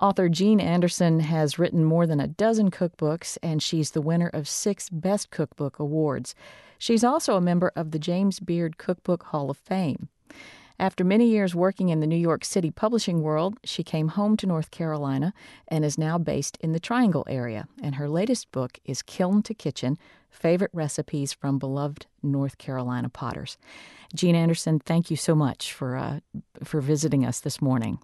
Author Jean Anderson has written more than a dozen cookbooks, and she's the winner of six Best Cookbook Awards. She's also a member of the James Beard Cookbook Hall of Fame. After many years working in the New York City publishing world, she came home to North Carolina and is now based in the Triangle area. And her latest book is Kiln to Kitchen Favorite Recipes from Beloved North Carolina Potters. Jean Anderson, thank you so much for, uh, for visiting us this morning.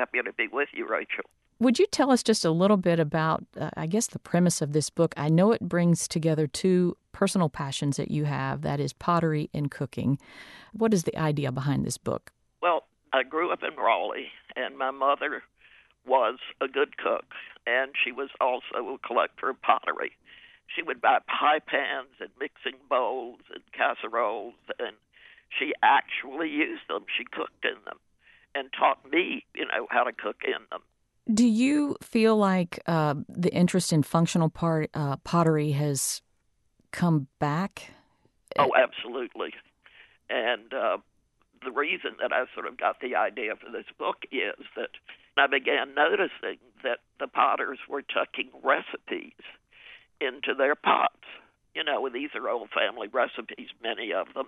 Happy to be with you, Rachel. Would you tell us just a little bit about, uh, I guess, the premise of this book? I know it brings together two personal passions that you have that is pottery and cooking. What is the idea behind this book? Well, I grew up in Raleigh, and my mother was a good cook, and she was also a collector of pottery. She would buy pie pans and mixing bowls and casseroles, and she actually used them. She cooked in them and taught me, you know, how to cook in them. Do you feel like uh, the interest in functional part, uh, pottery has come back? Oh, absolutely. And uh, the reason that I sort of got the idea for this book is that I began noticing that the potters were tucking recipes into their pots. You know, these are old family recipes, many of them.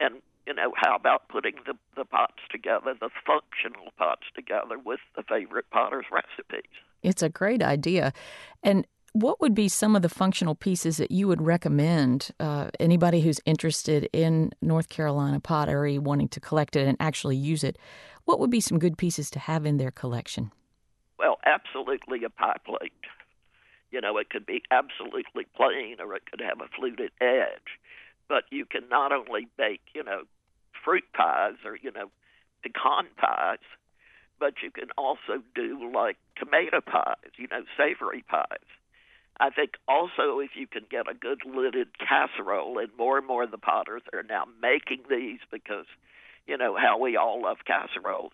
And you know, how about putting the, the pots together, the functional pots together with the favorite potter's recipes? It's a great idea. And what would be some of the functional pieces that you would recommend uh, anybody who's interested in North Carolina pottery, wanting to collect it and actually use it? What would be some good pieces to have in their collection? Well, absolutely a pie plate. You know, it could be absolutely plain or it could have a fluted edge. But you can not only bake, you know, fruit pies or you know pecan pies, but you can also do like tomato pies, you know, savory pies. I think also if you can get a good lidded casserole, and more and more of the potters are now making these because, you know, how we all love casseroles.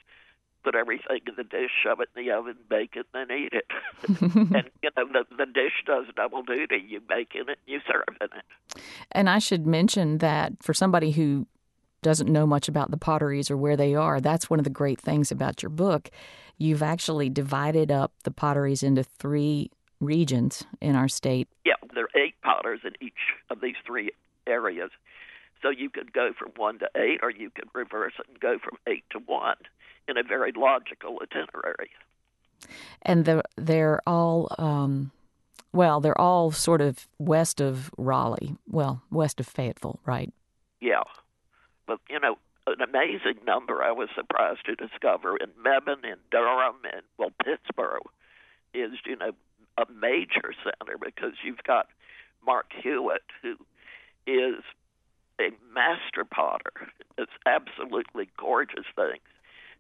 Put everything in the dish, shove it in the oven, bake it, and then eat it. and you know the the dish does double duty. You bake in it, you serve in it. And I should mention that for somebody who doesn't know much about the potteries or where they are, that's one of the great things about your book. You've actually divided up the potteries into three regions in our state. Yeah, there are eight potters in each of these three areas. So you could go from one to eight, or you could reverse it and go from eight to one in a very logical itinerary. And the, they're all, um, well, they're all sort of west of Raleigh, well, west of Fayetteville, right? Yeah but you know, an amazing number I was surprised to discover in Mebane, in Durham, and well, Pittsboro is you know a major center because you've got Mark Hewitt who is a master potter. It's absolutely gorgeous things,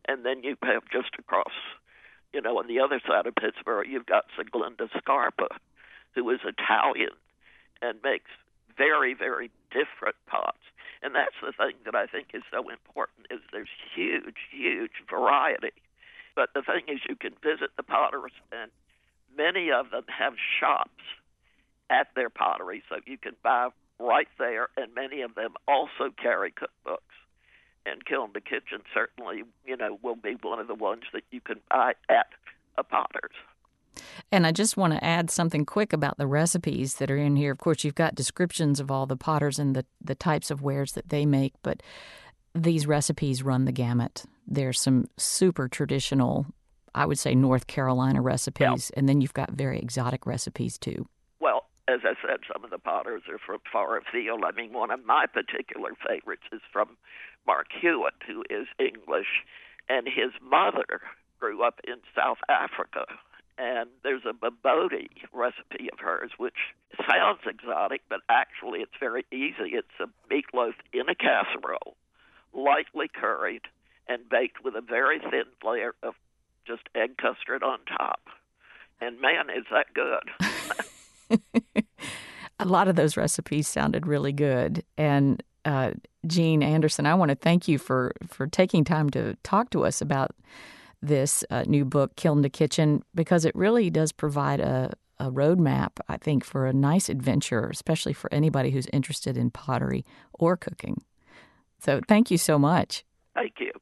and then you have just across, you know, on the other side of Pittsboro, you've got Siglinda Scarpa, who is Italian and makes very, very different pots. And that's the thing that I think is so important is there's huge, huge variety. But the thing is you can visit the potters and many of them have shops at their pottery so you can buy right there and many of them also carry cookbooks. And Kiln to Kitchen certainly, you know, will be one of the ones that you can buy at a potter's. And I just want to add something quick about the recipes that are in here. Of course, you've got descriptions of all the potters and the, the types of wares that they make, but these recipes run the gamut. There's some super traditional, I would say, North Carolina recipes, and then you've got very exotic recipes too. As I said, some of the potters are from far afield. I mean, one of my particular favorites is from Mark Hewitt, who is English, and his mother grew up in South Africa and there's a Bobotie recipe of hers, which sounds exotic, but actually it's very easy. It's a meatloaf in a casserole, lightly curried, and baked with a very thin layer of just egg custard on top. And man, is that good! a lot of those recipes sounded really good, and uh, Jean Anderson, I want to thank you for for taking time to talk to us about this uh, new book, Kiln to Kitchen, because it really does provide a, a roadmap, I think, for a nice adventure, especially for anybody who's interested in pottery or cooking. So thank you so much. Thank you.